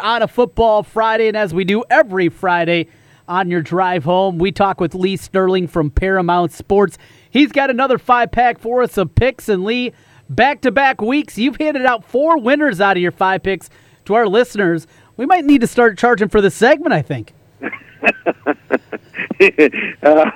on a football Friday, and as we do every Friday on your drive home, we talk with Lee Sterling from Paramount Sports. He's got another five pack for us of picks, and Lee, back to back weeks, you've handed out four winners out of your five picks to our listeners. We might need to start charging for this segment, I think. uh, uh,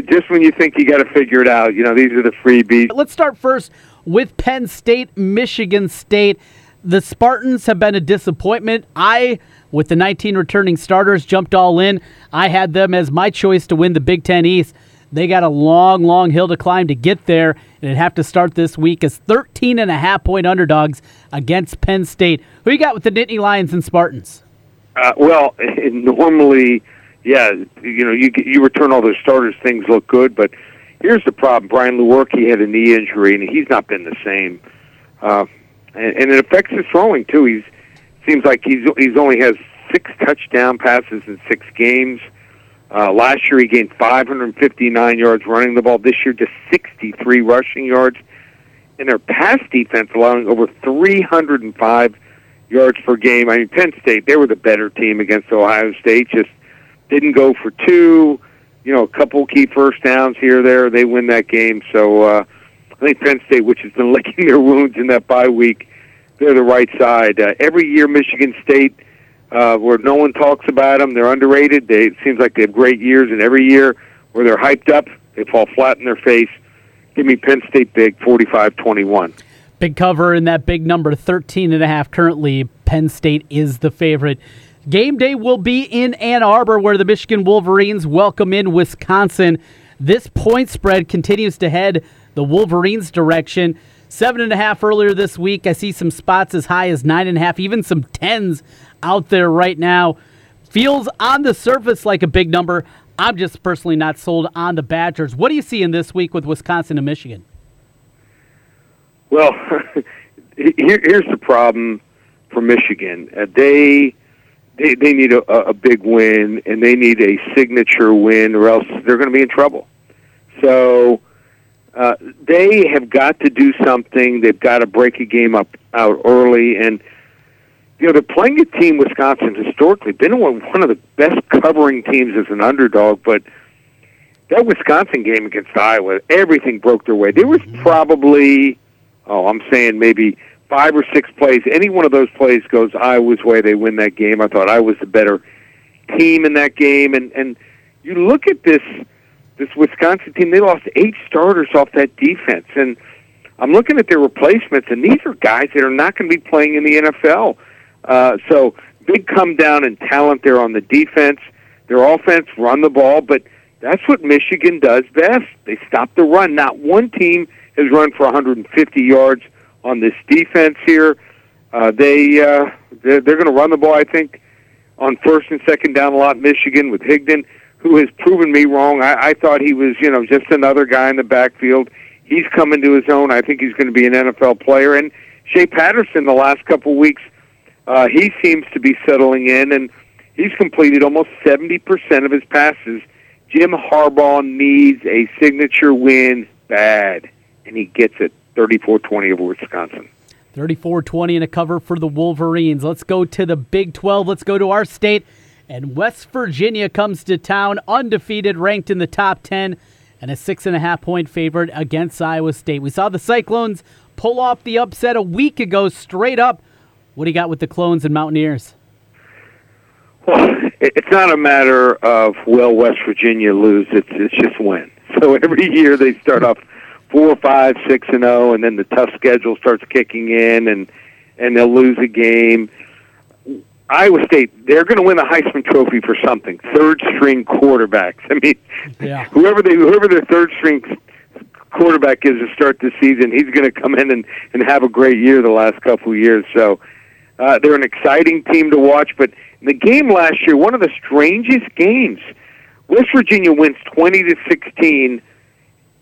just when you think you got to figure it out, you know, these are the freebies. Let's start first with Penn State, Michigan State the Spartans have been a disappointment. I, with the 19 returning starters, jumped all in. I had them as my choice to win the Big Ten East. They got a long, long hill to climb to get there, and have to start this week as 13 and a half point underdogs against Penn State. Who you got with the Nittany Lions and Spartans? Uh, well, normally, yeah, you know, you you return all those starters, things look good, but here's the problem: Brian Lewerke had a knee injury, and he's not been the same. Uh, and, and it affects his throwing too. He's seems like he's he's only has six touchdown passes in six games. Uh, last year he gained 559 yards running the ball. This year just 63 rushing yards. And their pass defense allowing over 305 yards per game. I mean, Penn State they were the better team against Ohio State. Just didn't go for two. You know, a couple key first downs here there. They win that game. So. uh I think Penn State, which has been licking their wounds in that bye week, they're the right side. Uh, every year, Michigan State, uh, where no one talks about them, they're underrated. They, it seems like they have great years, and every year where they're hyped up, they fall flat in their face. Give me Penn State big, 45-21. Big cover in that big number, 13 and a half currently. Penn State is the favorite. Game day will be in Ann Arbor, where the Michigan Wolverines welcome in Wisconsin. This point spread continues to head the Wolverines' direction. Seven and a half earlier this week. I see some spots as high as nine and a half, even some tens out there right now. Feels on the surface like a big number. I'm just personally not sold on the Badgers. What do you see in this week with Wisconsin and Michigan? Well, here, here's the problem for Michigan. Uh, they they they need a, a big win and they need a signature win, or else they're going to be in trouble. So uh, they have got to do something. They've got to break a game up out early, and you know they're playing a team. Wisconsin historically been one of the best covering teams as an underdog, but that Wisconsin game against Iowa, everything broke their way. There was mm-hmm. probably, oh, I'm saying maybe five or six plays. Any one of those plays goes Iowa's way, they win that game. I thought I was the better team in that game, and and you look at this this Wisconsin team, they lost eight starters off that defense. And I'm looking at their replacements, and these are guys that are not going to be playing in the NFL. Uh, so big come down in talent there on the defense. Their offense run the ball, but that's what Michigan does best. They stop the run. Not one team has run for 150 yards on this defense here. Uh, they uh, they're, they're going to run the ball, I think, on first and second down a lot. Michigan with Higdon who has proven me wrong. I, I thought he was, you know, just another guy in the backfield. He's coming to his own. I think he's going to be an NFL player. And Shea Patterson, the last couple weeks, uh, he seems to be settling in, and he's completed almost 70% of his passes. Jim Harbaugh needs a signature win bad, and he gets it 34-20 over Wisconsin. 34-20 in a cover for the Wolverines. Let's go to the Big 12. Let's go to our state. And West Virginia comes to town undefeated, ranked in the top 10, and a six and a half point favorite against Iowa State. We saw the Cyclones pull off the upset a week ago straight up. What do you got with the Clones and Mountaineers? Well, it's not a matter of will West Virginia lose. It's it's just win. So every year they start off four, five, six, and zero, and then the tough schedule starts kicking in, and and they'll lose a game. Iowa State, they're going to win the Heisman Trophy for something. Third string quarterbacks. I mean, yeah. whoever they whoever their third string quarterback is to start this season, he's going to come in and and have a great year the last couple of years. So uh, they're an exciting team to watch. But the game last year, one of the strangest games, West Virginia wins twenty to sixteen,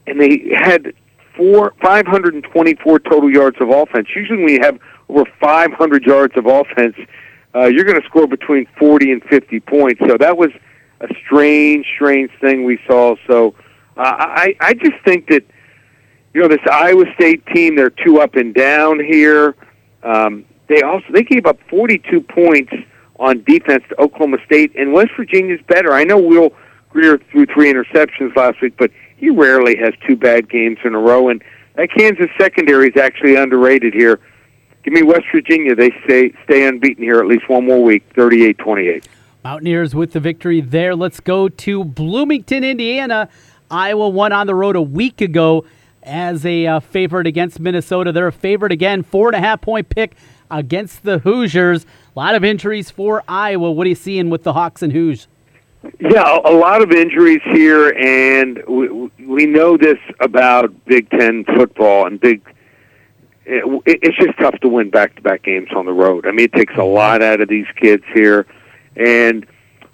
and they had four five hundred and twenty four total yards of offense. Usually, we have over five hundred yards of offense uh, you're going to score between 40 and 50 points. So that was a strange, strange thing we saw. So uh, I, I just think that you know this Iowa State team, they're too up and down here. Um, they also they gave up 42 points on defense to Oklahoma State, and West Virginia's better. I know Will Grier threw three interceptions last week, but he rarely has two bad games in a row, and that Kansas secondary is actually underrated here. Give me West Virginia. They stay stay unbeaten here at least one more week, 38-28. Mountaineers with the victory there. Let's go to Bloomington, Indiana. Iowa won on the road a week ago as a uh, favorite against Minnesota. They're a favorite again, four and a half point pick against the Hoosiers. A lot of injuries for Iowa. What are you seeing with the Hawks and Hoos? Yeah, a lot of injuries here, and we, we know this about Big Ten football and Big. It, it's just tough to win back-to-back games on the road. I mean, it takes a lot out of these kids here, and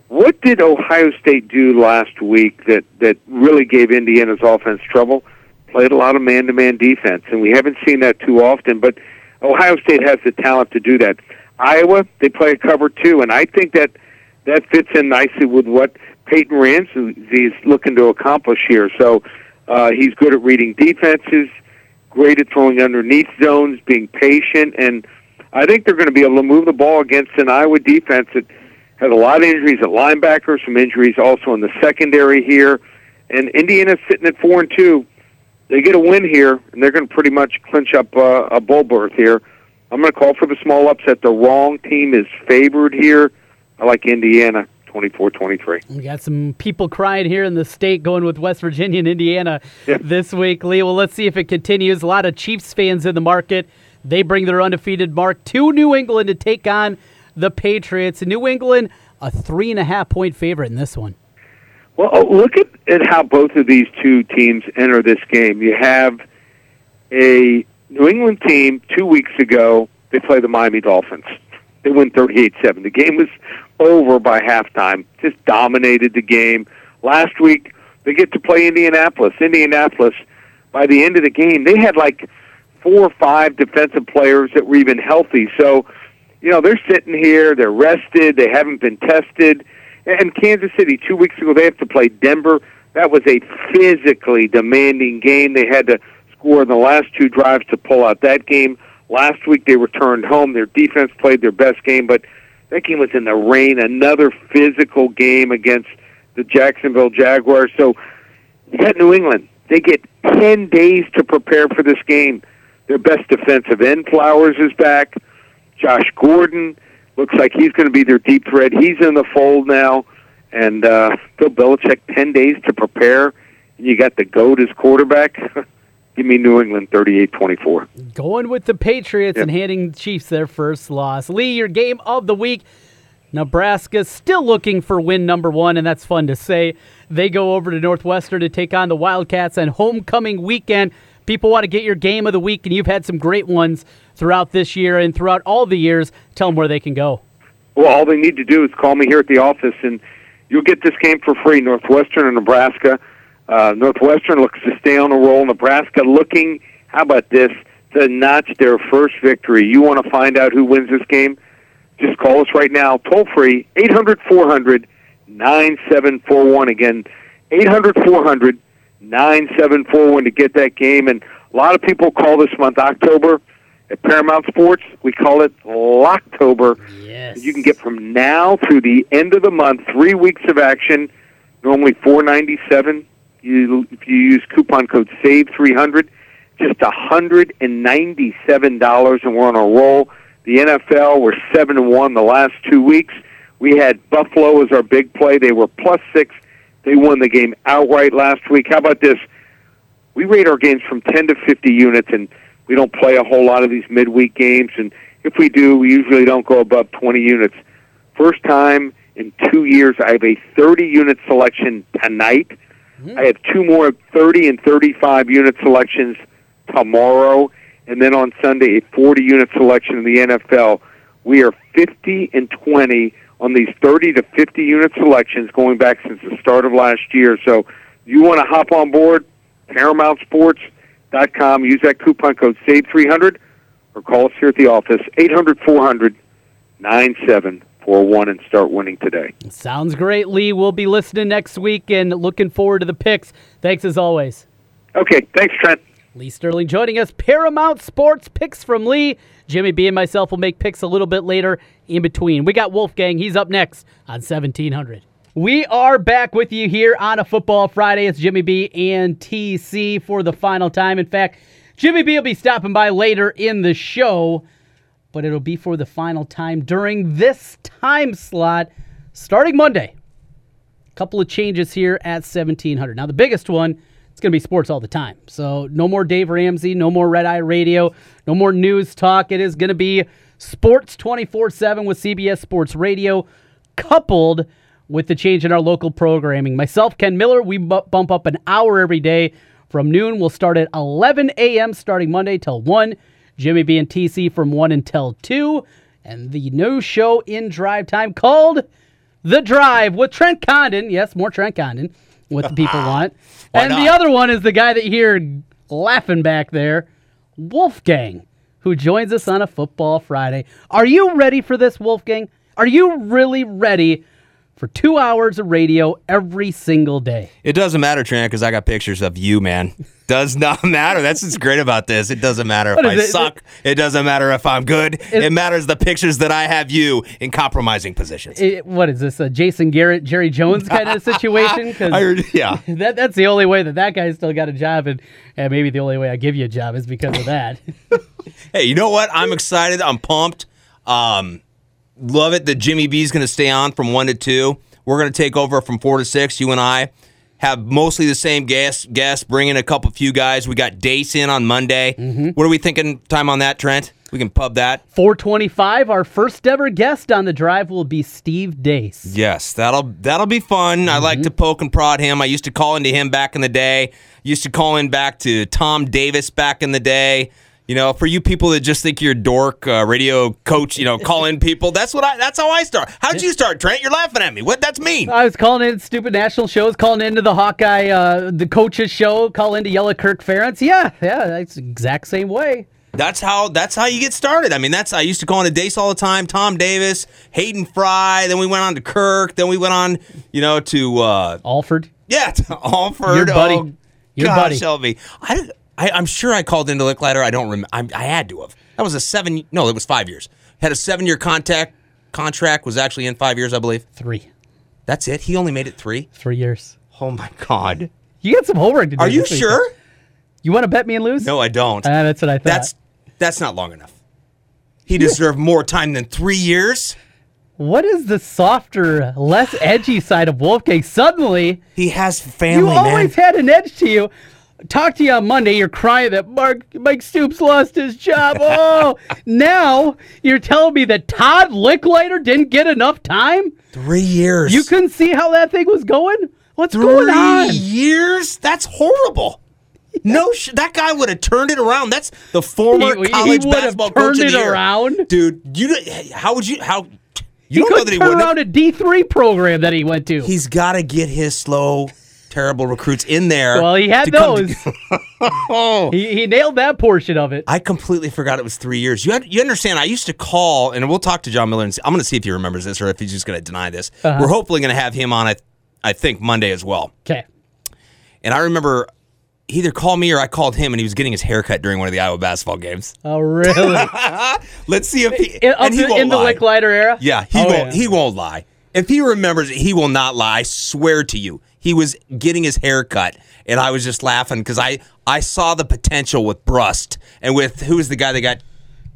what did Ohio State do last week that that really gave Indiana's offense trouble? Played a lot of man-to-man defense, and we haven't seen that too often. But Ohio State has the talent to do that. Iowa, they play a cover two, and I think that that fits in nicely with what Peyton Ramsey is looking to accomplish here. So uh, he's good at reading defenses, great at throwing underneath zones, being patient, and I think they're going to be able to move the ball against an Iowa defense that has a lot of injuries at linebacker, some injuries also in the secondary here, and Indiana's sitting at four and two. They get a win here, and they're going to pretty much clinch up uh, a bowl berth here. I'm going to call for the small upset. The wrong team is favored here. I like Indiana 24-23. We got some people crying here in the state going with West Virginia and Indiana Yeah. this week, Lee. Well, let's see if it continues. A lot of Chiefs fans in the market. They bring their undefeated mark to New England to take on the Patriots. New England, a three and a half point favorite in this one. Well, oh, look at, at how both of these two teams enter this game. You have a New England team two weeks ago. They play the Miami Dolphins. They win 38-7. The game was over by halftime. Just dominated the game. Last week, they get to play Indianapolis. Indianapolis, by the end of the game, they had like four or five defensive players that were even healthy. So, you know, they're sitting here, they're rested, they haven't been tested. And Kansas City, two weeks ago, they have to play Denver. That was a physically demanding game. They had to score in the last two drives to pull out that game. Last week, they returned home. Their defense played their best game, but that game was in the rain. Another physical game against the Jacksonville Jaguars. So you got New England. They get 10 days to prepare for this game. Their best defensive end, Flowers, is back. Josh Gordon looks like he's going to be their deep threat. He's in the fold now. And uh, Bill Belichick, 10 days to prepare. You got the GOAT as quarterback. Give me New England 38 24. Going with the Patriots Yep. and handing the Chiefs their first loss. Lee, your game of the week. Nebraska still looking for win number one, and that's fun to say. They go over to Northwestern to take on the Wildcats on homecoming weekend. People want to get your game of the week, and you've had some great ones throughout this year and throughout all the years. Tell them where they can go. Well, all they need to do is call me here at the office, and you'll get this game for free. Northwestern and Nebraska. Uh, Northwestern looks to stay on a roll. Nebraska looking, how about this, to notch their first victory. You want to find out who wins this game? Just call us right now, toll free, 800 400 9741. Again, 800 400 9741 to get that game. And a lot of people call this month October. At Paramount Sports, we call it Locktober. Yes. You can get from now through the end of the month three weeks of action. Normally four ninety seven. You if you use coupon code Save three hundred, just a hundred and we're on a roll. The NFL we're seven and one the last two weeks. We had Buffalo as our big play. They were plus six. They won the game outright last week. How about this? We rate our games from ten to fifty units, and we don't play a whole lot of these midweek games. And if we do, we usually don't go above 20 units. First time in two years, I have a 30 unit selection tonight. Mm-hmm. I have two more 30 and 35 unit selections tomorrow. And then on Sunday, a 40 unit selection in the NFL. We are 50 and 20 on these 30 to 50 unit selections going back since the start of last year. So you want to hop on board, ParamountSports.com. Use that coupon code SAVE300 or call us here at the office, 800 400 9741, and start winning today. Sounds great, Lee. We'll be listening next week and looking forward to the picks. Thanks as always. Okay, thanks, Trent. Lee Sterling joining us. Paramount Sports picks from Lee. Jimmy B and myself will make picks a little bit later in between. We got Wolfgang. He's up next on 1700. We are back with you here on a Football Friday. It's Jimmy B and TC for the final time. In fact, Jimmy B will be stopping by later in the show, but it'll be for the final time during this time slot starting Monday. A couple of changes here at 1700. Now, the biggest one it's going to be sports all the time. So no more Dave Ramsey, no more Red Eye Radio, no more news talk. It is going to be sports 24 7 with CBS Sports Radio, coupled with the change in our local programming. Myself, Ken Miller, we bump up an hour every day from noon. We'll start at 11 a.m. starting Monday till 1. Jimmy B and TC from 1 until 2. And the new show in drive time called The Drive with Trent Condon. Yes, more Trent Condon what the people want. and not? the other one is the guy that you hear laughing back there, Wolfgang, who joins us on a Football Friday. Are you ready for this, Wolfgang? Are you really ready for two hours of radio every single day? It doesn't matter, Trent, because I got pictures of you, man. Does not matter. That's what's great about this. It doesn't matter if I it? suck. It doesn't matter if I'm good. it matters the pictures that I have you in compromising positions. It- what is this, a Jason Garrett, Jerry Jones kind of situation? Heard, yeah. that, that's the only way that that guy still got a job, and, and maybe the only way I give you a job is because of that. Hey, you know what? I'm excited. I'm pumped. Um, love it that Jimmy B's going to stay on from one to two. We're going to take over from four to six. You and I have mostly the same guests. Guests bring in a couple few guys. We got Deace in on Monday. Mm-hmm. What are we thinking? Time on that, Trent? We can pub that. 425, our first ever guest on the drive will be Steve Deace. Yes, that'll that'll be fun. I like mm-hmm. to poke and prod him. I used to call into him back in the day. Used to call in back to Tom Davis back in the day. You know, for you people that just think you're a dork, uh, radio coach, you know, call in people. That's what I. That's how I start. How'd you start, Trent? You're laughing at me. What? That's mean. I was calling in stupid national shows, calling into the Hawkeye, uh, the coaches show, call into Yellow Kirk Ferentz. Yeah, yeah, that's exact same way. That's how. That's how you get started. I mean, that's. I used to call into Deace all the time. Tom Davis, Hayden Fry. Then we went on to Kirk. Then we went on, you know, to uh, Alford. Yeah, to Alford. Your buddy. Oh, Your gosh, buddy. Shelby. I, I, I'm sure I called into Lickliter. I don't remember. I, I had to have. That was a seven. No, it was five years. Had a seven year contact contract. Was actually in five years, I believe. Three. That's it. He only made it three. Three years. Oh my god. You got some homework to do. Are you week. sure? You want to bet me and lose? No, I don't. Ah, that's what I thought. that's that's not long enough. He deserved more time than three years. What is the softer, less edgy side of Wolfgang? Suddenly, He has you family, man. always had an edge to you. Talk to you on Monday. You're crying that Mark Mike Stoops lost his job. Oh, now you're telling me that Todd Lickliter didn't get enough time. Three years. You couldn't see how that thing was going. What's Three going on? Three years? That's horrible. No, sh- that guy would have turned it around. That's the former He- he college would have basketball turned coach of it the year. around. dude. You how would you how? He You don't know that he turn wouldn't. around a D three program that he went to. He's got to get his slow, terrible recruits in there. well, he had those. to- oh, he, he nailed that portion of it. I completely forgot it was three years. You had, you understand? I used to call, and we'll talk to John Miller. And see, I'm going to see if he remembers this or if he's just going to deny this. Uh-huh. We're hopefully going to have him on. I, I think Monday as well. Okay. And I remember he either called me or I called him, and he was getting his haircut during one of the Iowa basketball games. Oh, really? Let's see if he in, and he won't in the lie. Lickliter era? Yeah, he Oh, won't. yeah. He won't lie. If he remembers, it, he will not lie. I swear to you, he was getting his hair cut, and I was just laughing because I I saw the potential with Brust and with who is the guy that got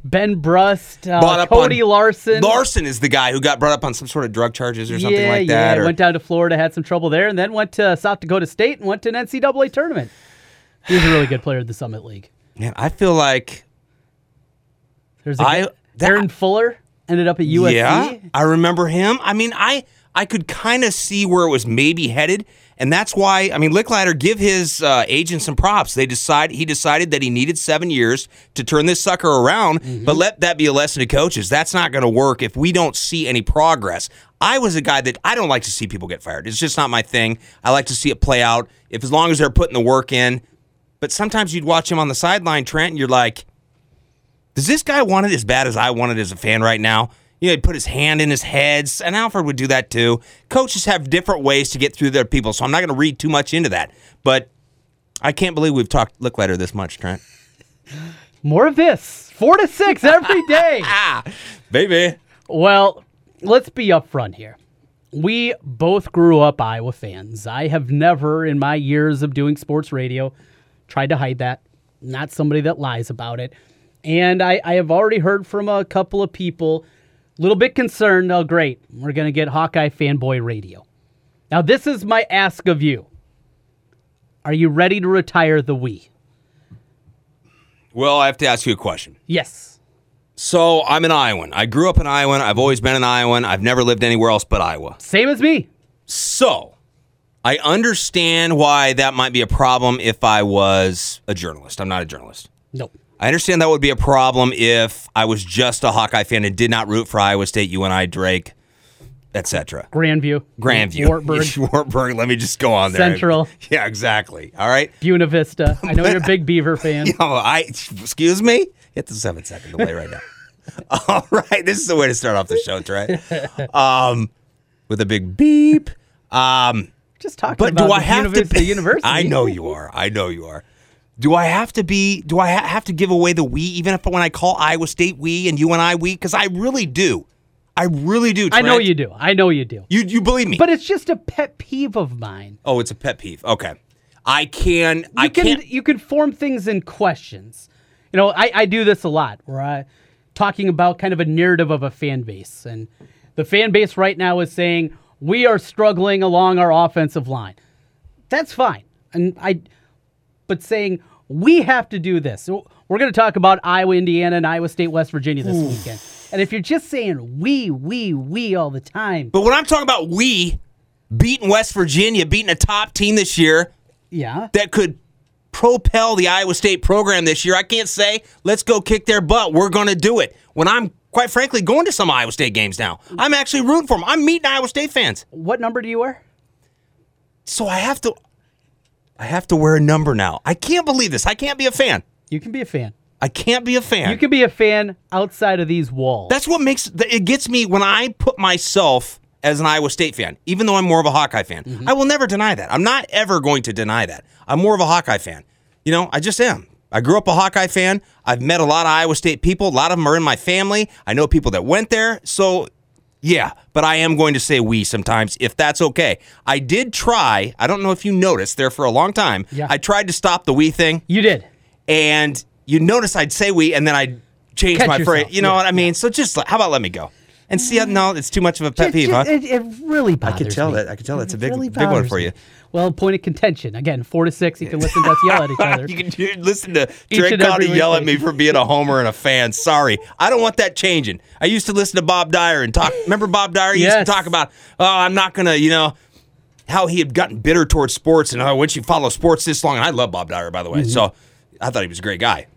Ben Brust, uh, Cody on Larson. Larson is the guy who got brought up on some sort of drug charges or something yeah, like that. yeah. or- Went down to Florida, had some trouble there, and then went to South Dakota State and went to an NCAA tournament. He was a really good player at the Summit League. Man, I feel like There's a I- that- Aaron Fuller ended up at USC. Yeah, I remember him. I mean, I I could kind of see where it was maybe headed, and that's why I mean, Lickliter give his uh, agent some props. They decide he decided that he needed seven years to turn this sucker around, but let that be a lesson to coaches. That's not going to work if we don't see any progress. I was a guy that I don't like to see people get fired. It's just not my thing. I like to see it play out. If as long as they're putting the work in, but sometimes you'd watch him on the sideline, Trent, and you're like. Does this guy want it as bad as I want it as a fan right now? You know, he'd put his hand in his head, and Alford would do that too. Coaches have different ways to get through their people, so I'm not going to read too much into that. But I can't believe we've talked Lickliter this much, Trent. More of this. Four to six every day. Ah, baby. Well, let's be upfront here. We both grew up Iowa fans. I have never, in my years of doing sports radio, tried to hide that. Not somebody that lies about it. And I, I have already heard from a couple of people a little bit concerned. Oh, great. We're going to get Hawkeye fanboy radio. Now, this is my ask of you. Are you ready to retire the we? Well, I have to ask you a question. Yes. So I'm an Iowan. I grew up in Iowa. I've always been an Iowan. I've never lived anywhere else but Iowa. Same as me. So I understand why that might be a problem if I was a journalist. I'm not a journalist. Nope. I understand that would be a problem if I was just a Hawkeye fan and did not root for Iowa State, UNI, Drake, etc. Grandview. Grandview, Wartburg. Wartburg. Let me just go on there. Central. Yeah, exactly. All right. Buena Vista. I know you're a big Beaver fan. Oh, I excuse me. Hit the seven second delay right now. All right, this is the way to start off the show, Trey. Um, with a big beep. Um, Just talking but about do I the have Vista to? University. I know you are. I know you are. Do I have to be? Do I ha- have to give away the we even if when I call Iowa State we and UNI we? Because I really do. I really do. I know Trent. you do. I know you do. You you believe me? But it's just a pet peeve of mine. oh, it's a pet peeve. Okay, I can. You I can can't. you can form things in questions. You know, I, I do this a lot where I talking about kind of a narrative of a fan base. And the fan base right now is saying we are struggling along our offensive line. That's fine. And I but saying we have to do this. So we're going to talk about Iowa, Indiana, and Iowa State, West Virginia this weekend. And if you're just saying we, we, we all the time, But when I'm talking about we beating West Virginia, beating a top team this year yeah, that could propel the Iowa State program this year, I can't say, let's go kick their butt. We're going to do it. When I'm, quite frankly, going to some Iowa State games now, I'm actually rooting for them. I'm meeting Iowa State fans. what number do you wear? So I have to. I have to wear a number now. I can't believe this. I can't be a fan. You can be a fan. I can't be a fan. You can be a fan outside of these walls. That's what makes it gets me when I put myself as an Iowa State fan, even though I'm more of a Hawkeye fan. Mm-hmm. I will never deny that. I'm not ever going to deny that. I'm more of a Hawkeye fan. You know, I just am. I grew up a Hawkeye fan. I've met a lot of Iowa State people. A lot of them are in my family. I know people that went there. So, yeah, but I am going to say we sometimes if that's okay. I did try. I don't know if you noticed there for a long time. Yeah. I tried to stop the we thing you did. and you notice I'd say we, and then I'd change Catch my yourself. phrase. You know Yeah, what I mean? So just how about let me go and see? No, it's too much of a pet peeve, huh? it, it really bothers me. I could tell me. that. I could tell that's a It big, really big one bothers for me. you. Well, point of contention. Again, four to six. You can listen to us yell at each other. you can listen to Each Drake and every Connie yell at me for being a homer and a fan. Sorry, I don't want that changing. I used to listen to Bob Dyer and talk. Remember Bob Dyer? He used to talk about, oh, I'm not gonna, you know. How he had gotten bitter towards sports, and oh, once you follow sports this long, and I love Bob Dyer, by the way, Mm-hmm. so I thought he was a great guy.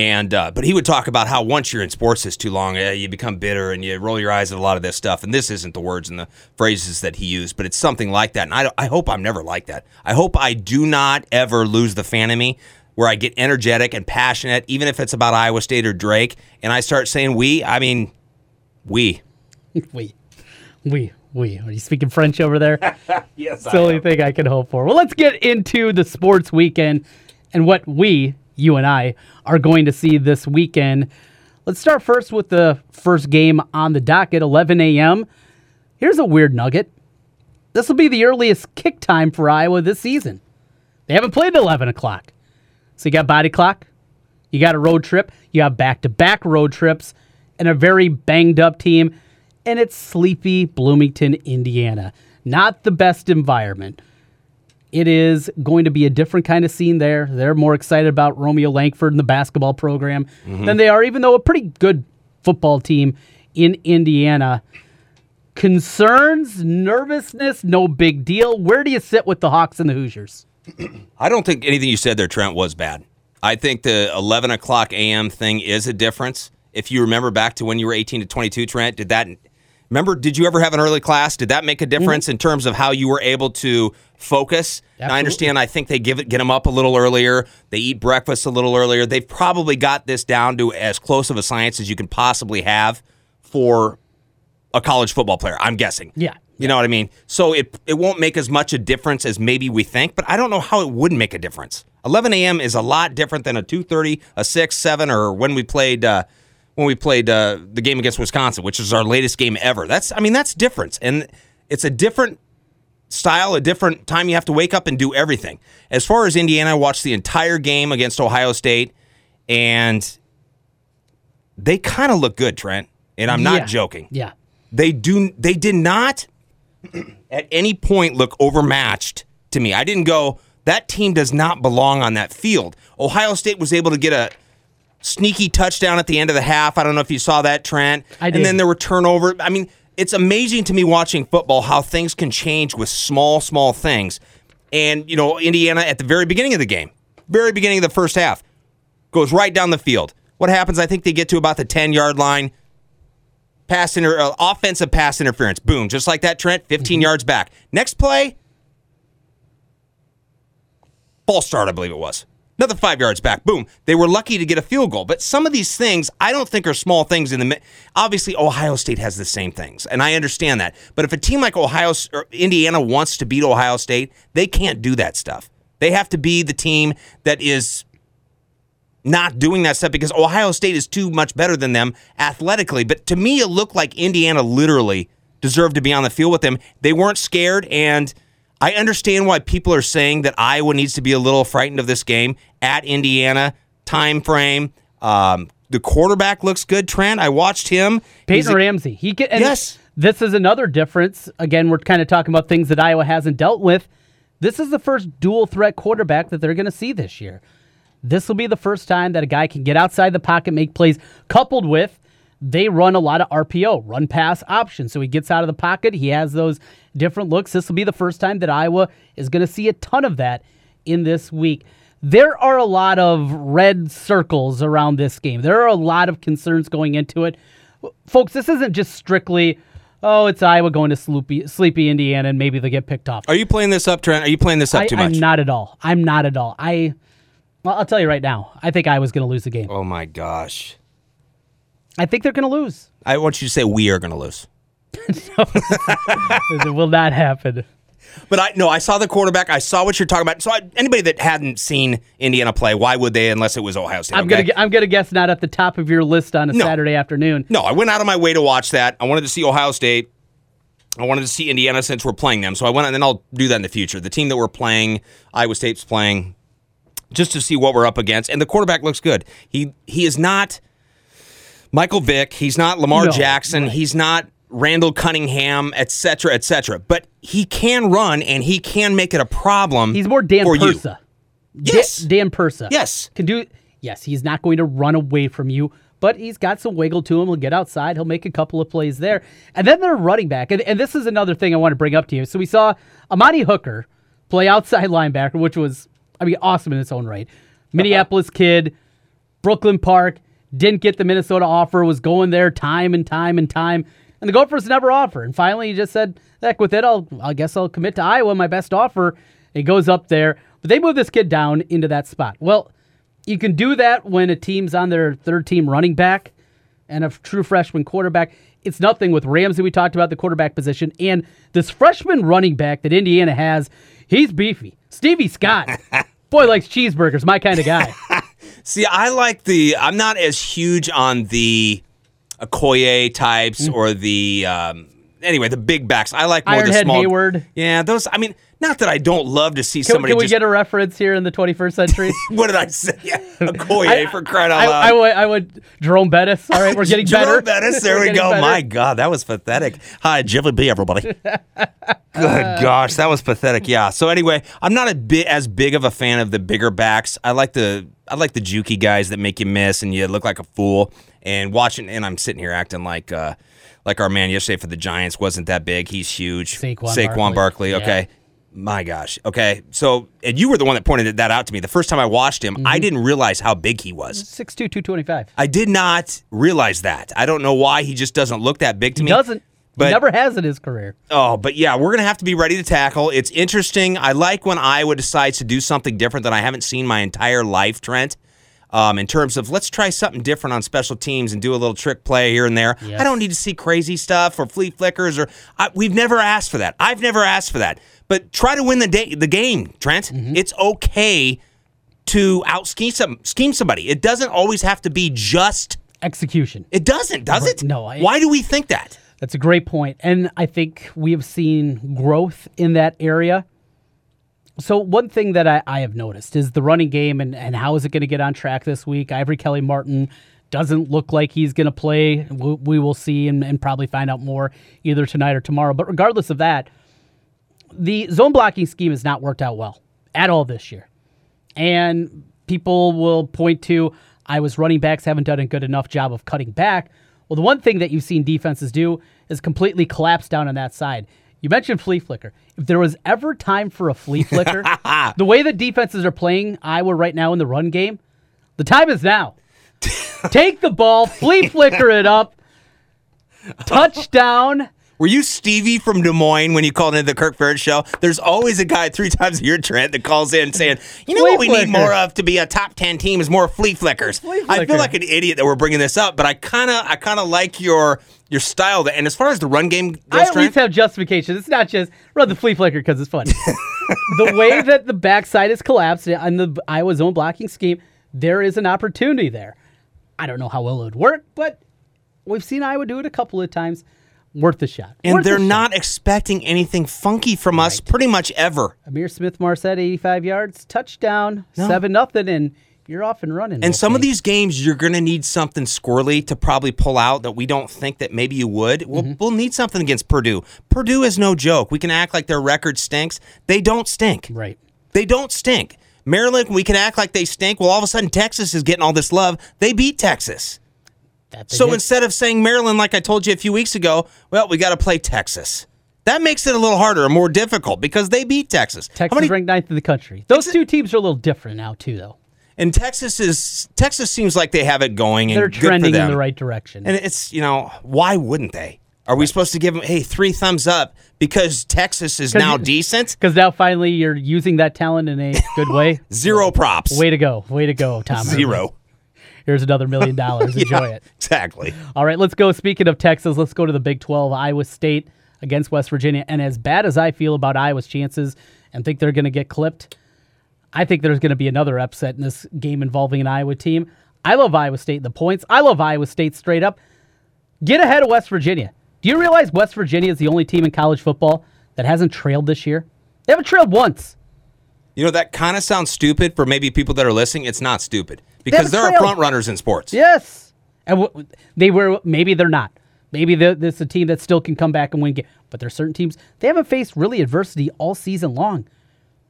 And uh, but he would talk about how once you're in sports this too long, uh, you become bitter and you roll your eyes at a lot of this stuff. And this isn't the words and the phrases that he used, but it's something like that. And I, I hope I'm never like that. I hope I do not ever lose the fan in me where I get energetic and passionate, even if it's about Iowa State or Drake, and I start saying we. I mean, we. we, we, we. Are you speaking French over there? Yes, It's the only thing I can hope for. Well, let's get into the sports weekend and what we, you and I, are going to see this weekend. Let's start first with the first game on the docket, 11 a.m. Here's a weird nugget. This will be the earliest kick time for Iowa this season. They haven't played at 11 o'clock. So you got body clock, you got a road trip, you got back to back road trips, and a very banged up team, and it's sleepy Bloomington, Indiana. Not the best environment. It is going to be a different kind of scene there. They're more excited about Romeo Langford and the basketball program mm-hmm. than they are, even though a pretty good football team in Indiana. Concerns, nervousness, no big deal. Where do you sit with the Hawks and the Hoosiers? I don't think anything you said there, Trent, was bad. I think the 11 o'clock a.m. thing is a difference. If you remember back to when you were 18 to 22, Trent, did that? Remember, did you ever have an early class? Did that make a difference in terms of how you were able to focus? I understand. I think they give it, get them up a little earlier. They eat breakfast a little earlier. They've probably got this down to as close of a science as you can possibly have for a college football player. I'm guessing. Yeah. You know what I mean? So it it won't make as much a difference as maybe we think, but I don't know how it wouldn't make a difference. 11 a.m. is a lot different than a 2:30, a 6, 7, or when we played uh, when we played uh, the game against Wisconsin, which is our latest game ever. That's I mean that's different, and it's a different style, a different time you have to wake up and do everything. As far as Indiana, I watched the entire game against Ohio State, and they kind of look good, Trent. And I'm Yeah. not joking. Yeah. They do. They did not at any point look overmatched to me. I didn't go. That team does not belong on that field. Ohio State was able to get a sneaky touchdown at the end of the half. I don't know if you saw that, Trent. I did. And then there were turnover. I mean, it's amazing to me watching football how things can change with small, small things. And you know, Indiana at the very beginning of the game, very beginning of the first half, goes right down the field. What happens? I think they get to about the ten yard line. Pass inter- uh, offensive pass interference. Boom, just like that. Trent, 15 yards back. Next play, false start, I believe it was. Another five yards back. Boom. They were lucky to get a field goal. But some of these things, I don't think are small things in the. Obviously, Ohio State has the same things, and I understand that. But if a team like Ohio or Indiana wants to beat Ohio State, they can't do that stuff. They have to be the team that is not doing that stuff because Ohio State is too much better than them athletically. But to me, it looked like Indiana literally deserved to be on the field with them. They weren't scared, and I understand why people are saying that Iowa needs to be a little frightened of this game at Indiana time frame. Um, the quarterback looks good. Trent, I watched him. Peyton a- Ramsey. He get and Yes. This is another difference. Again, we're kind of talking about things that Iowa hasn't dealt with. This is the first dual threat quarterback that they're going to see this year. This will be the first time that a guy can get outside the pocket, make plays, coupled with they run a lot of RPO, run pass options. So he gets out of the pocket. He has those different looks. This will be the first time that Iowa is going to see a ton of that in this week. There are a lot of red circles around this game. There are a lot of concerns going into it. Folks, this isn't just strictly, oh, it's Iowa going to sleepy, sleepy Indiana and maybe they get picked off. Are you playing this up, Trent? Are you playing this up I, too much? I'm not at all. I'm not at all. I, well, I'll tell you right now. I think Iowa's going to lose the game. oh my gosh. I think they're going to lose. I want you to say we are going to lose. it will not happen. But I no, I saw the quarterback. I saw what you're talking about. So I, anybody that hadn't seen Indiana play, why would they unless it was Ohio State? I'm okay? gonna I'm gonna guess not at the top of your list on a No. Saturday afternoon. No, I went out of my way to watch that. I wanted to see Ohio State. I wanted to see Indiana since we're playing them. So I went and then I'll do that in the future. The team that we're playing, Iowa State's playing, just to see what we're up against. And the quarterback looks good. He he is not Michael Vick. He's not Lamar No, Jackson. right. He's not Randall Cunningham, et cetera, et cetera. But he can run and he can make it a problem. He's more Dan for you. Persa. Yes. Da- Dan Persa. Yes. Can do. Yes, he's not going to run away from you, but he's got some wiggle to him. He'll get outside. He'll make a couple of plays there, and then they're running back. And, and this is another thing I want to bring up to you. So we saw Amani Hooker play outside linebacker, which was, I mean, awesome in its own right. Uh-huh. Minneapolis kid, Brooklyn Park, didn't get the Minnesota offer, was going there time and time and time. And the Gophers never offer. And finally he just said, heck with it, I'll I guess I'll commit to Iowa, my best offer. It goes up there. But they move this kid down into that spot. Well, you can do that when a team's on their third team running back and a true freshman quarterback. It's nothing with Ramsey. We talked about the quarterback position. And this freshman running back that Indiana has, he's beefy. Stevie Scott. Boy likes cheeseburgers, my kind of guy. See, I like the. I'm not as huge on the Okoye types Mm. or the. Um, anyway, the big backs. I like more the Ironhead small. Heyward. Yeah, those. I mean, not that I don't love to see Can, somebody can we just. get a reference here in the 21st century? what did I say? Yeah, Okoye I- for crying out I, loud. I would, I would. Jerome Bettis. All right, we're getting better. Jerome better. Bettis, there we go. better. My God, that was pathetic. Hi, Jilly B, everybody. Good gosh, that was pathetic. Yeah. So anyway, I'm not a bit as big of a fan of the bigger backs. I like the I like the jukey guys that make you miss and you look like a fool. And watching, and I'm sitting here acting like uh, like our man yesterday for the Giants wasn't that big. He's huge. Saquon Barkley. Barkley. Okay. My gosh. Okay. So, and you were the one that pointed that out to me. The first time I watched him, Mm-hmm. I didn't realize how big he was. 6'2", 225. I did not realize that. I don't know why he just doesn't look that big to He me. doesn't. But- he never has in his career. Oh, but yeah, we're gonna have to be ready to tackle. It's interesting. I like when Iowa decides to do something different that I haven't seen my entire life, Trent. Um, in terms of let's try something different on special teams and do a little trick play here and there. Yes. I don't need to see crazy stuff or flea flickers or I, we've never asked for that. I've never asked for that. But try to win the day, the game, Trent. Mm-hmm. It's okay to out scheme some scheme somebody. It doesn't always have to be just. Execution. It doesn't, does it? No, I- Why do we think that? That's a great point. And I think we have seen growth in that area. So, one thing that I, I have noticed is the running game and, and how is it going to get on track this week? Ivory Kelly Martin doesn't look like he's going to play. We, we will see and, and probably find out more either tonight or tomorrow. But regardless of that, the zone blocking scheme has not worked out well at all this year. And people will point to I was running backs haven't done a good enough job of cutting back. Well, the one thing that you've seen defenses do is completely collapse down on that side. You mentioned flea flicker. If there was ever time for a flea flicker, the way the defenses are playing Iowa right now in the run game, the time is now. Take the ball, flea flicker it up, touchdown. Were you Stevie from Des Moines when you called into the Kirk Ferentz show? There's always a guy three times a year, Trent, that calls in saying, "You know Flea what we flicker. need more of to be a top ten team is more flea flickers." Flea I feel like an idiot that we're bringing this up, but I kind of, I kind of like your your style. That, and as far as the run game I goes, at Trent, least have justification. It's not just run the flea flicker because it's fun. the way that the backside is collapsed on the Iowa zone blocking scheme, there is an opportunity there. I don't know how well it would work, but we've seen Iowa do it a couple of times. Worth the shot. and Worth they're the shot. not expecting anything funky from us, pretty much ever. Ihmir Smith Marsette, 85 yards, touchdown, 7 nothing, and you're off and running. And some of these games, you're going to need something squirrely to probably pull out that we don't think that maybe you would. We'll, Mm-hmm. we'll need something against Purdue. Purdue is no joke. We can act like their record stinks. They don't stink. Right. They don't stink. Maryland, we can act like they stink. Well, all of a sudden, Texas is getting all this love. They beat Texas. So did. instead of saying Maryland, like I told you a few weeks ago, well, we got to play Texas. That makes it a little harder and more difficult because they beat Texas. How Texas many- ranked ninth in the country. Those two teams are a little different now, too, though. and Texas is Texas seems like they have it going and They're good for trending in the right direction. And it's, you know, why wouldn't they? Are we supposed to give them, hey, three thumbs up because Texas is now decent? Because now finally you're using that talent in a good way. Zero props. Way to go. Way to go, Tom. Zero. Here's another million dollars. Enjoy Yeah, it. Exactly. All right, let's go. Speaking of Texas, let's go to the Big 12. Iowa State against West Virginia. And as bad as I feel about Iowa's chances and think they're going to get clipped, I think there's going to be another upset in this game involving an Iowa team. I love Iowa State the points. I love Iowa State straight up. Get ahead of West Virginia. Do you realize West Virginia is the only team in college football that hasn't trailed this year? They haven't trailed once. You know, that kind of sounds stupid for maybe people that are listening. It's not stupid because haven't there are trailed. front runners in sports. Yes. And w- they were maybe they're not. Maybe they're- this is a team that still can come back and win. Game. But there's certain teams they haven't faced really adversity all season long.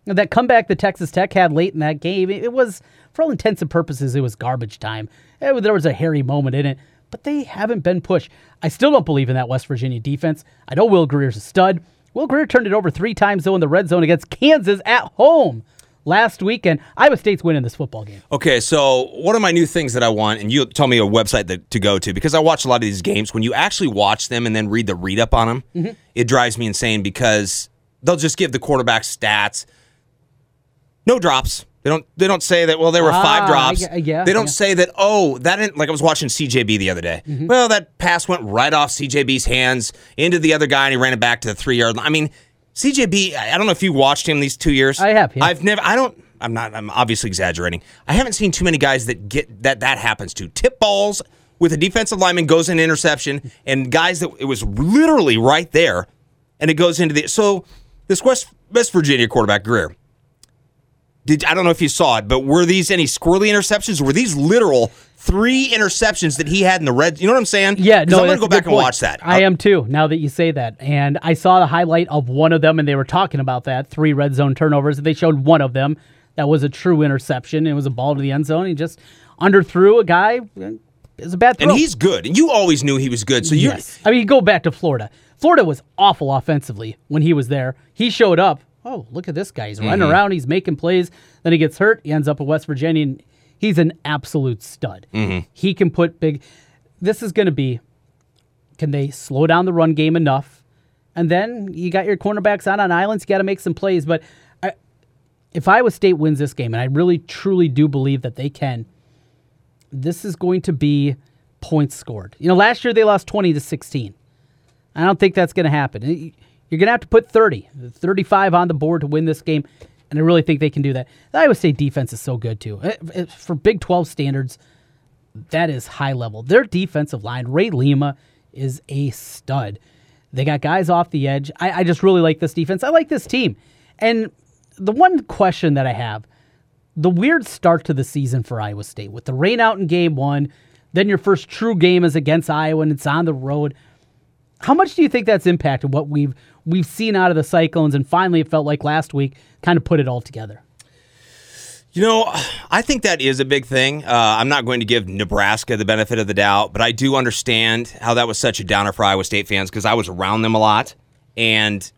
And that comeback that Texas Tech had late in that game, it, it was for all intents and purposes it was garbage time. It there was a hairy moment in it, but they haven't been pushed. I still don't believe in that West Virginia defense. I know Will Grier's a stud. Will Grier turned it over three times though in the red zone against Kansas at home last weekend. Iowa State's winning this football game. Okay, so one of my new things that I want, and you tell me a website that, to go to because I watch a lot of these games. When you actually watch them and then read the read up on them, Mm-hmm. it drives me insane because they'll just give the quarterback stats. No drops. They don't. They don't say that. Well, there were Ah, five drops. I yeah, They don't yeah. Mm-hmm. say that. Oh, that didn't. Like I was watching CJB the other day. Well, that pass went right off CJB's hands into the other guy, and he ran it back to the three yard line. I mean, CJB. I I don't know if you watched him these two years. I have, yeah. I've never. I don't. I'm not. I'm obviously exaggerating. I haven't seen too many guys that get that that happens to. Tip balls with a defensive lineman goes in interception, and guys that it was literally right there, and it goes into the. So this West West Virginia quarterback Grier. Did I don't know if you saw it, but were these any squirrely interceptions? Were these literal three interceptions that he had in the red? You know what I'm saying? Yeah, no, I'm gonna go back and watch that. I am too. Now that you say that, and I saw the highlight of one of them, and they were talking about that three red zone turnovers. They showed one of them that was a true interception. It was a ball to the end zone. He just underthrew a guy. It's a bad throw. and he's good, and you always knew he was good. So you, yes. I mean, go back to Florida. Florida was awful offensively when he was there. He showed up. Oh, look at this guy. He's running Mm-hmm. around. He's making plays. Then he gets hurt. He ends up at West Virginia. And he's an absolute stud. Mm-hmm. He can put big. This is going to be. Can they slow down the run game enough? And then you got your cornerbacks out on islands. You got to make some plays. But I, if Iowa State wins this game, and I really truly do believe that they can, this is going to be points scored. You know, last year they lost 20 to 16. I don't think that's going to happen. You're going to have to put 30, 35 on the board to win this game, and I really think they can do that. The Iowa State defense is so good, too. Eh, eh, For Big 12 standards, that is high level. Their defensive line, Ray Lima, is a stud. They got guys off the edge. I, I just really like this defense. I like this team. And the one question that I have the weird start to the season for Iowa State with the rain out in game one, then your first true game is against Iowa and it's on the road. How much do you think that's impacted what we've we've seen out of the Cyclones and finally it felt like last week kind of put it all together? You know, I think that is a big thing. Uh, I'm not going to give Nebraska the benefit of the doubt, but I do understand how that was such a downer for Iowa State fans because I was around them a lot. And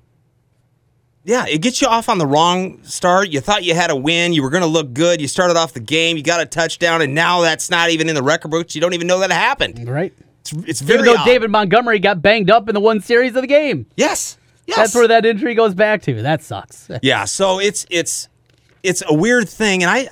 yeah, it gets you off on the wrong start. You thought you had a win. You were going to look good. You started off the game. You got a touchdown, and now that's not even in the record books. You don't even know that happened. Right. It's, it's very Even though odd. David Montgomery got banged up in the one series of the game. Yes. Yes. That's where that injury goes back to. That sucks. Yeah, so it's it's it's a weird thing, and I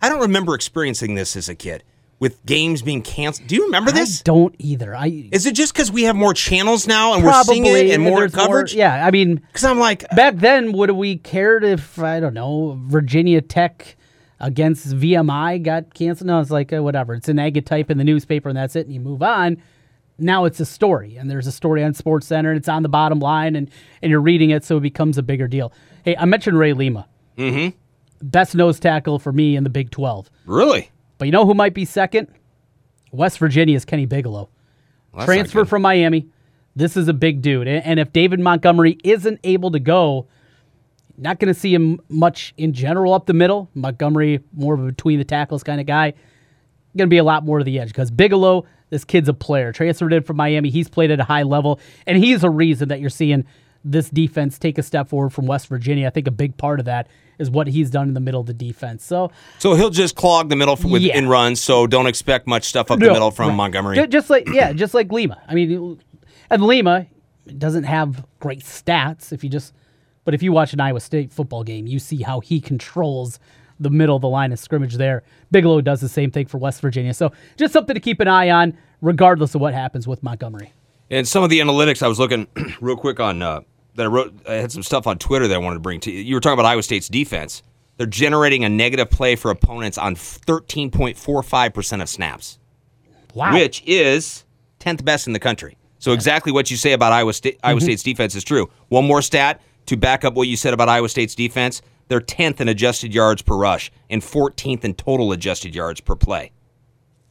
I don't remember experiencing this as a kid with games being canceled. Do you remember this? I don't either. I Is it just because we have more channels now and we're seeing it and more there's coverage? yeah, I mean, Because I'm like, back then, would we cared if I don't know Virginia Tech against VMI got canceled? No, it's like uh, whatever. It's an agate type in the newspaper, and that's it, and you move on. Now it's a story, and there's a story on Sports Center, and it's on the bottom line, and and you're reading it, so it becomes a bigger deal. Hey, I mentioned Ray Lima, mm-hmm. best nose tackle for me in the Big Twelve. really? But you know who might be second? West Virginia's Kenny Bigelow. that's Transfer from Miami. This is a big dude. And and if David Montgomery isn't able to go, not going to see him much in general up the middle. Montgomery, more of a between the tackles kind of guy. Going to be a lot more to the edge because Bigelow, this kid's a player. Transferred in from Miami. He's played at a high level, and he's a reason that you're seeing this defense take a step forward from West Virginia. I think a big part of that is what he's done in the middle of the defense. So So he'll just clog the middle with Yeah. in runs. So don't expect much stuff up the middle from right. Montgomery. Just like yeah, just like Lima. I mean, and Lima doesn't have great stats. If you just, but if you watch an Iowa State football game, you see how he controls the middle of the line of scrimmage. There, Bigelow does the same thing for West Virginia. So just something to keep an eye on, regardless of what happens with Montgomery. And some of the analytics I was looking real quick on uh, that I wrote. I had some stuff on Twitter that I wanted to bring to you. You were talking about Iowa State's defense. They're generating a negative play for opponents on 13.45% of snaps, Wow. which is 10th best in the country. So exactly what you say about Iowa State Iowa State's defense is true. One more stat to back up what you said about Iowa State's defense. They're 10th in adjusted yards per rush and 14th in total adjusted yards per play.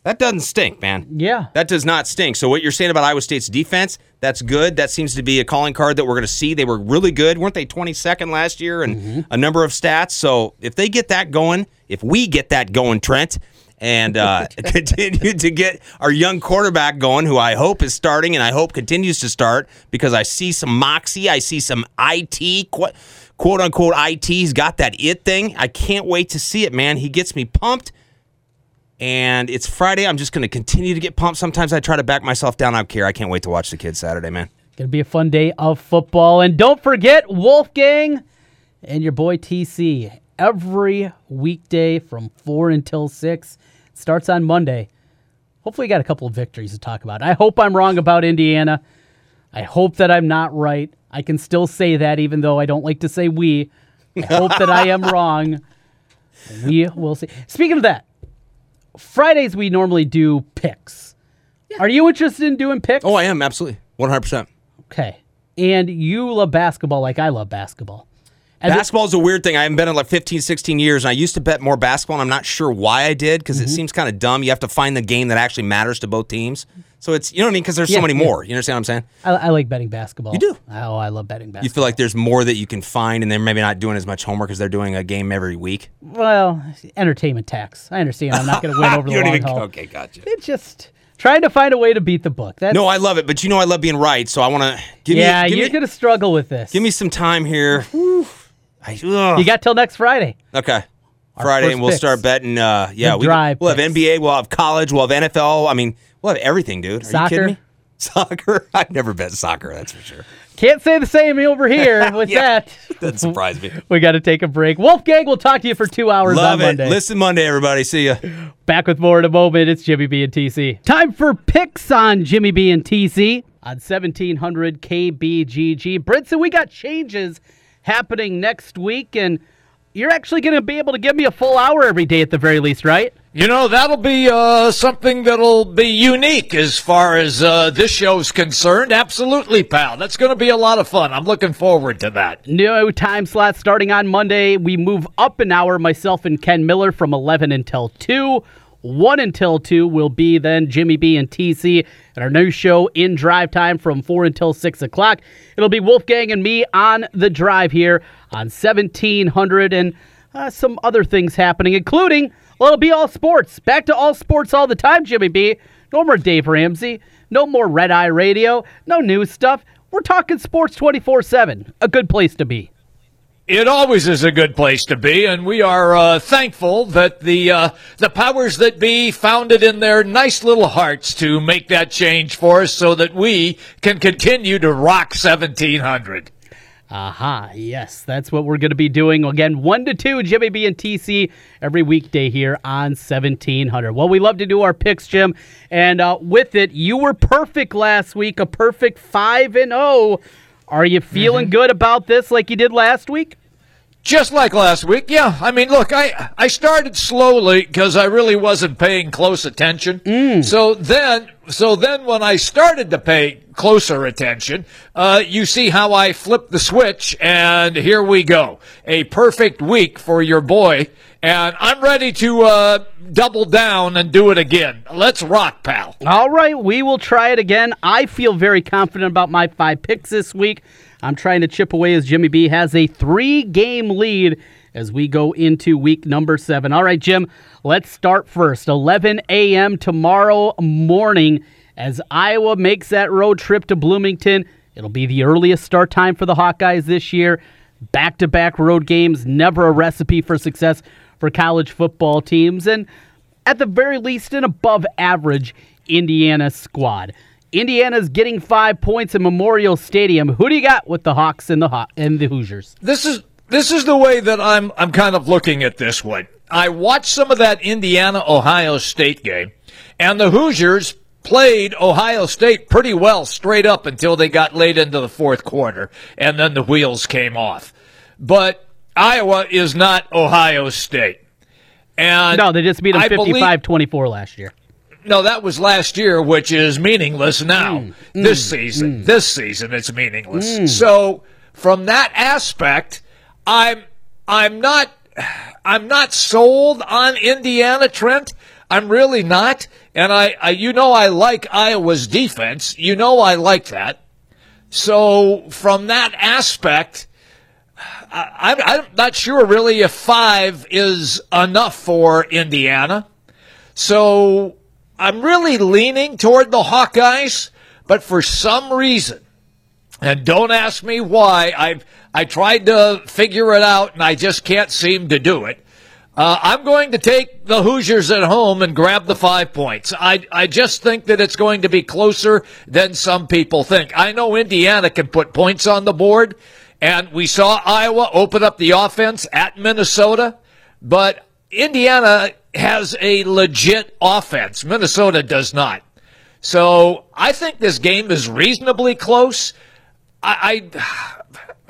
That doesn't stink, man. Yeah. That does not stink. So what you're saying about Iowa State's defense, that's good. That seems to be a calling card that we're going to see. They were really good, weren't they? 22nd last year and a number of stats. So if they get that going, if we get that going, Trent, and uh, continue to get our young quarterback going, who I hope is starting and I hope continues to start because I see some moxie, I see some IT, quote, quote unquote IT. He's got that it thing. I can't wait to see it, man. He gets me pumped and it's Friday. I'm just going to continue to get pumped. Sometimes I try to back myself down. I don't care. I can't wait to watch the kids Saturday, man. Gonna be a fun day of football. And don't forget Wolfgang and your boy TC every weekday from four until six. Starts on Monday. Hopefully, we got a couple of victories to talk about. I hope I'm wrong about Indiana. I hope that I'm not right. I can still say that, even though I don't like to say we. I hope that I am wrong. We will see. Speaking of that, Fridays we normally do picks. Are you interested in doing picks? Oh, I am absolutely 100. percent Okay. And you love basketball like I love basketball. And Basketball is a weird thing. I haven't been in like 15, 16 years, and I used to bet more basketball, and I'm not sure why I did because Mm-hmm. it seems kind of dumb. You have to find the game that actually matters to both teams. So it's you know what I mean because there's so Yeah, many yeah. more. You understand what I'm saying? I, I like betting basketball. You do? Oh, I love betting basketball. You feel like there's more that you can find, and they're maybe not doing as much homework because they're doing a game every week. well, entertainment tax. I understand. I'm not going to win over the You don't long even- haul. okay, gotcha. It's just trying to find a way to beat the book. That's, No, I love it, but you know I love being right, so I want to give yeah, me give you're me, going to struggle with this. give me some time here. I, ugh. You got till next Friday. Okay. Friday, first and we'll picks. start betting. Uh, yeah, The we, drive we'll have picks. NBA, we'll have college, we'll have NFL. I mean, we'll have everything, dude. Are you Soccer. kidding me? Soccer? I've never bet soccer, that's for sure. Can't say the same over here with Yeah. that. Doesn't surprise me. We got to take a break. Wolfgang, we'll talk to you for two hours Love on it. Monday. Listen Monday, everybody. See ya. Back with more in a moment. It's Jimmy B and TC. Time for picks on Jimmy B and TC on 1700 KBGG. Brinson, we got changes happening next week, and you're actually going to be able to give me a full hour every day at the very least, right? You know, that'll be uh, something that'll be unique as far as uh, this show's concerned. Absolutely, pal. That's going to be a lot of fun. I'm looking forward to that. New time slot starting on Monday. We move up an hour, myself and Ken Miller from 11 until 2. 1 until 2 will be then Jimmy B and TC and our new show in drive time from 4 until 6 o'clock. It'll be Wolfgang and me on the drive here on 1700 and uh, some other things happening, including, well, it'll be all sports. Back to all sports all the time, Jimmy B. No more Dave Ramsey. No more Red Eye Radio. No news stuff. We're talking sports 24 7. A good place to be. It always is a good place to be, and we are uh, thankful that the uh, the powers that be found it in their nice little hearts to make that change for us, so that we can continue to rock 1700. Aha, yes, that's what we're going to be doing again. One to two, Jimmy B and TC every weekday here on 1700. Well, we love to do our picks, Jim, and uh, with it, you were perfect last week, a perfect five and zero. Are you feeling good about this like you did last week? Just like last week, yeah. I mean, look, I I started slowly because I really wasn't paying close attention. So then, so then when I started to pay closer attention, uh, you see how I flipped the switch, and here we go, a perfect week for your boy, and I'm ready to uh, double down and do it again. Let's rock, pal. All right, we will try it again. I feel very confident about my five picks this week. I'm trying to chip away as Jimmy B has a three game lead as we go into week number seven. All right, Jim, let's start first. 11 a.m. tomorrow morning as Iowa makes that road trip to Bloomington. It'll be the earliest start time for the Hawkeyes this year. Back to back road games, never a recipe for success for college football teams. And at the very least, an above average Indiana squad. Indiana's getting five points in Memorial Stadium. Who do you got with the Hawks and the Haw- and the Hoosiers? This is this is the way that I'm I'm kind of looking at this one. I watched some of that Indiana Ohio State game, and the Hoosiers played Ohio State pretty well straight up until they got late into the fourth quarter, and then the wheels came off. But Iowa is not Ohio State. And No, they just beat them I 55 24 last year. No, that was last year, which is meaningless now. Mm, mm this season, mm. this season, it's meaningless. Mm. So, from that aspect, I'm I'm not I'm not sold on Indiana, Trent. I'm really not, and I, I you know I like Iowa's defense. You know I like that. So, from that aspect. I, I'm, I'm not sure really if five is enough for Indiana. So I'm really leaning toward the Hawkeyes, but for some reason, and don't ask me why, I've I tried to figure it out and I just can't seem to do it. Uh, I'm going to take the Hoosiers at home and grab the five points. I, I just think that it's going to be closer than some people think. I know Indiana can put points on the board, and we saw Iowa open up the offense at Minnesota, but Indiana has a legit offense. Minnesota does not. So I think this game is reasonably close. I,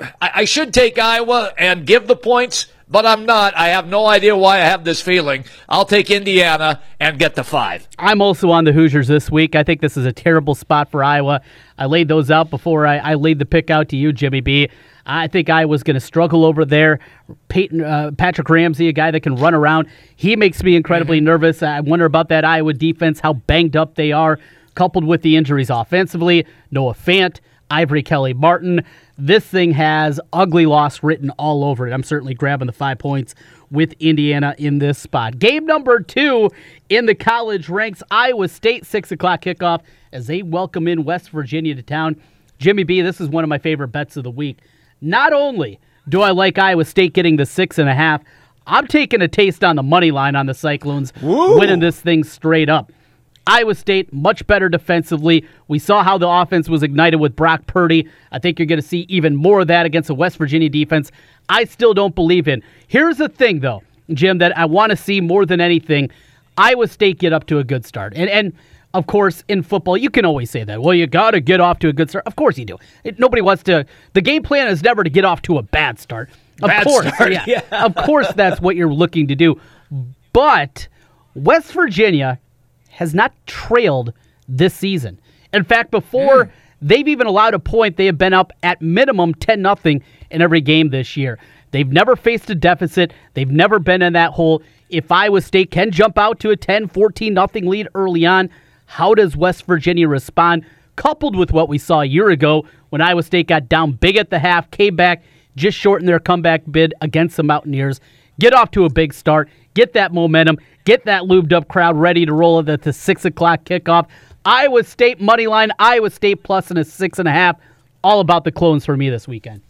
I, I should take Iowa and give the points, but I'm not. I have no idea why I have this feeling. I'll take Indiana and get the five. I'm also on the Hoosiers this week. I think this is a terrible spot for Iowa. I laid those out before I, I laid the pick out to you, Jimmy B. I think Iowa's going to struggle over there. Peyton, uh, Patrick Ramsey, a guy that can run around, he makes me incredibly nervous. I wonder about that Iowa defense, how banged up they are, coupled with the injuries offensively. Noah Fant, Ivory Kelly Martin. This thing has ugly loss written all over it. I'm certainly grabbing the five points with Indiana in this spot. Game number two in the college ranks Iowa State, 6 o'clock kickoff as they welcome in West Virginia to town. Jimmy B, this is one of my favorite bets of the week. Not only do I like Iowa State getting the six and a half, I'm taking a taste on the money line on the Cyclones, Woo. winning this thing straight up. Iowa State, much better defensively. We saw how the offense was ignited with Brock Purdy. I think you're going to see even more of that against the West Virginia defense. I still don't believe in. Here's the thing, though, Jim, that I want to see more than anything Iowa State get up to a good start. And, and of course, in football, you can always say that. Well, you got to get off to a good start. Of course you do. It, nobody wants to. The game plan is never to get off to a bad start. Of Bad course, start, yeah. yeah. of course, that's what you're looking to do. But West Virginia has not trailed this season. In fact, before hmm. they've even allowed a point, they have been up at minimum 10 nothing in every game this year. They've never faced a deficit. They've never been in that hole. If Iowa State can jump out to a 10, 14 nothing lead early on, how does West Virginia respond? Coupled with what we saw a year ago when Iowa State got down big at the half, came back, just shortened their comeback bid against the Mountaineers. Get off to a big start, get that momentum, get that lubed up crowd ready to roll at the six o'clock kickoff. Iowa State money line, Iowa State plus and a six and a half. All about the clones for me this weekend.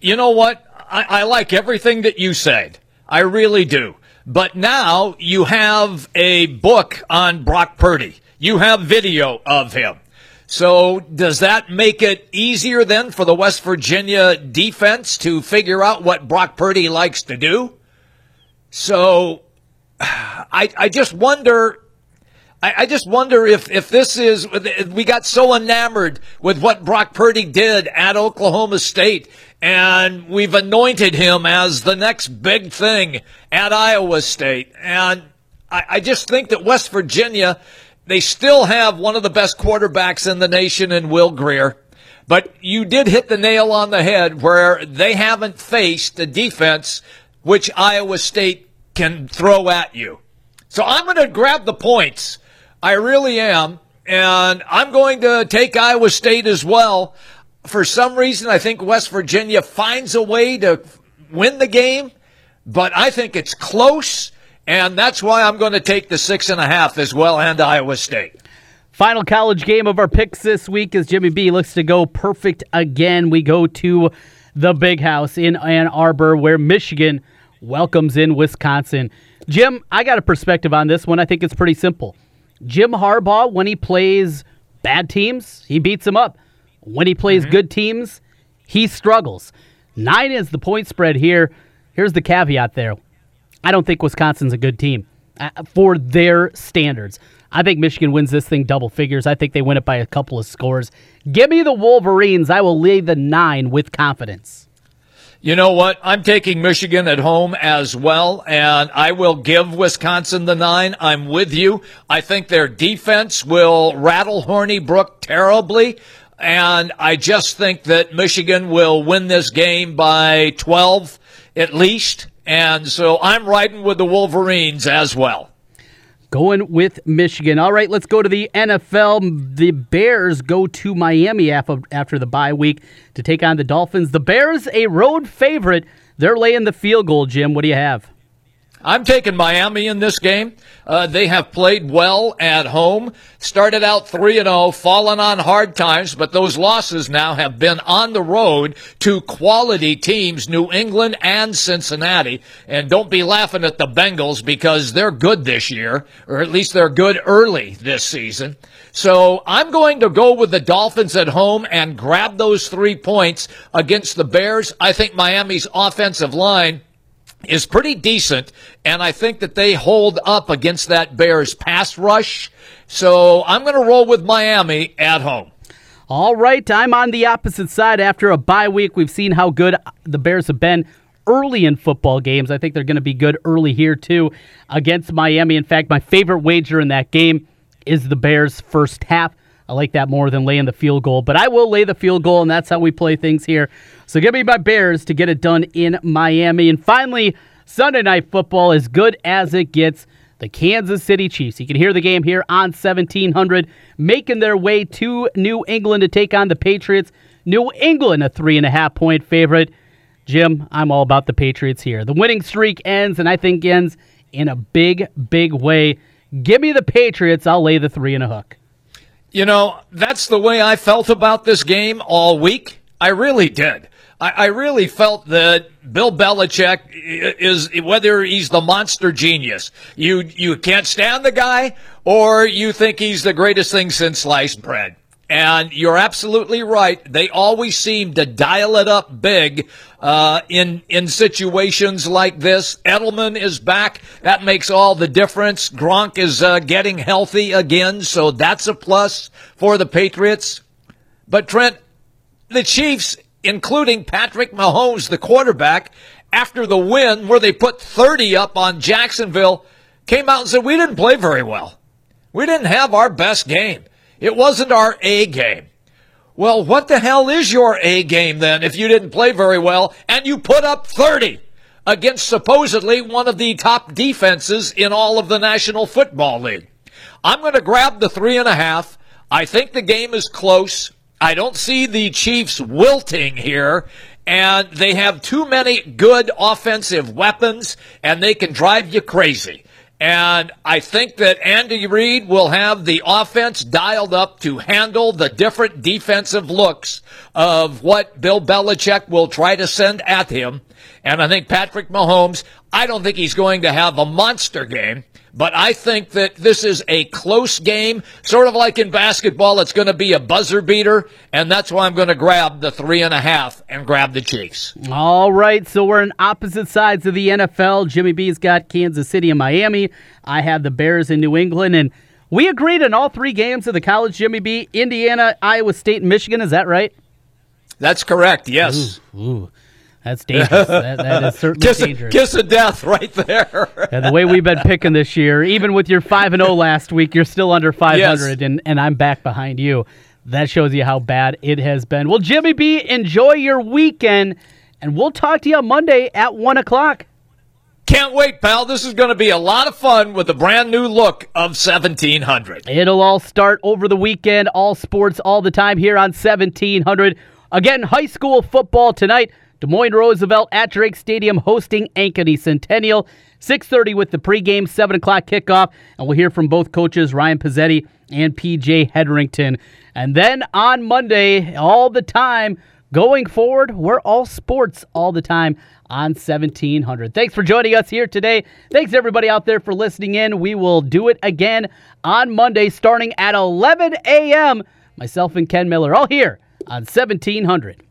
You know what? I, I like everything that you said. I really do. But now you have a book on Brock Purdy. You have video of him. So does that make it easier then for the West Virginia defense to figure out what Brock Purdy likes to do? So I, I just wonder I, I just wonder if, if this is, we got so enamored with what Brock Purdy did at Oklahoma State, and we've anointed him as the next big thing at Iowa State. And I, I just think that West Virginia, they still have one of the best quarterbacks in the nation in Will Grier. But you did hit the nail on the head where they haven't faced a defense which Iowa State can throw at you. So I'm going to grab the points. I really am. And I'm going to take Iowa State as well. For some reason, I think West Virginia finds a way to win the game, but I think it's close. And that's why I'm going to take the six and a half as well and Iowa State. Final college game of our picks this week as Jimmy B looks to go perfect again. We go to the big house in Ann Arbor where Michigan welcomes in Wisconsin. Jim, I got a perspective on this one. I think it's pretty simple. Jim Harbaugh, when he plays bad teams, he beats them up. When he plays mm-hmm. good teams, he struggles. Nine is the point spread here. Here's the caveat there. I don't think Wisconsin's a good team uh, for their standards. I think Michigan wins this thing double figures. I think they win it by a couple of scores. Give me the Wolverines. I will lay the nine with confidence. You know what? I'm taking Michigan at home as well, and I will give Wisconsin the nine. I'm with you. I think their defense will rattle Hornibrook terribly, and I just think that Michigan will win this game by 12 at least. And so I'm riding with the Wolverines as well. Going with Michigan. All right, let's go to the NFL. The Bears go to Miami after, the bye week to take on the Dolphins. The Bears, a road favorite. They're laying the field goal, Jim. What do you have? I'm taking Miami in this game. Uh, they have played well at home. Started out 3 and 0, fallen on hard times, but those losses now have been on the road to quality teams, New England and Cincinnati. And don't be laughing at the Bengals because they're good this year, or at least they're good early this season. So I'm going to go with the Dolphins at home and grab those three points against the Bears. I think Miami's offensive line is pretty decent, and I think that they hold up against that Bears pass rush. So I'm going to roll with Miami at home. All right, I'm on the opposite side after a bye week. We've seen how good the Bears have been early in football games. I think they're going to be good early here, too, against Miami. In fact, my favorite wager in that game is the Bears' first half. I like that more than laying the field goal, but I will lay the field goal, and that's how we play things here. So give me my Bears to get it done in Miami. And finally, Sunday Night Football, as good as it gets, the Kansas City Chiefs. You can hear the game here on 1700, making their way to New England to take on the Patriots. New England, a three and a half point favorite. Jim, I'm all about the Patriots here. The winning streak ends, and I think ends in a big, big way. Give me the Patriots. I'll lay the three and a hook. You know, that's the way I felt about this game all week. I really did. I, I really felt that Bill Belichick is whether he's the monster genius. You you can't stand the guy, or you think he's the greatest thing since sliced bread. And you're absolutely right. They always seem to dial it up big uh, in in situations like this. Edelman is back. That makes all the difference. Gronk is uh, getting healthy again, so that's a plus for the Patriots. But Trent, the Chiefs, including Patrick Mahomes, the quarterback, after the win where they put 30 up on Jacksonville, came out and said, We didn't play very well. We didn't have our best game. It wasn't our A game. Well, what the hell is your A game then if you didn't play very well and you put up 30 against supposedly one of the top defenses in all of the National Football League? I'm going to grab the three and a half. I think the game is close. I don't see the Chiefs wilting here. And they have too many good offensive weapons and they can drive you crazy. And I think that Andy Reid will have the offense dialed up to handle the different defensive looks of what Bill Belichick will try to send at him. And I think Patrick Mahomes, I don't think he's going to have a monster game, but I think that this is a close game, sort of like in basketball. It's going to be a buzzer beater, and that's why I'm going to grab the three and a half and grab the Chiefs. All right, so we're on opposite sides of the NFL. Jimmy B's got Kansas City and Miami. I have the Bears in New England, and we agreed on all three games of the college. Jimmy B, Indiana, Iowa State, and Michigan. Is that right? That's correct. Yes. Ooh, ooh. That's dangerous. that, that is certainly kiss dangerous. A, kiss of death right there. and the way we've been picking this year, even with your 5 and 0 last week, you're still under 500 yes. and and I'm back behind you. That shows you how bad it has been. Well, Jimmy B, enjoy your weekend, and we'll talk to you on Monday at 1 o'clock. Can't wait, pal. This is going to be a lot of fun with a brand new look of 1700. It'll all start over the weekend, all sports, all the time here on 1700. Again, high school football tonight. Des Moines Roosevelt at Drake Stadium hosting Ankeny Centennial. 6.30 with the pregame, 7 o'clock kickoff. And we'll hear from both coaches, Ryan Pizzetti and PJ Hedrington. And then on Monday, all the time, going forward, we're all sports all the time on 1700. Thanks for joining us here today. Thanks everybody out there for listening in. We will do it again on Monday starting at 11 a.m. Myself and Ken Miller all here on 1700.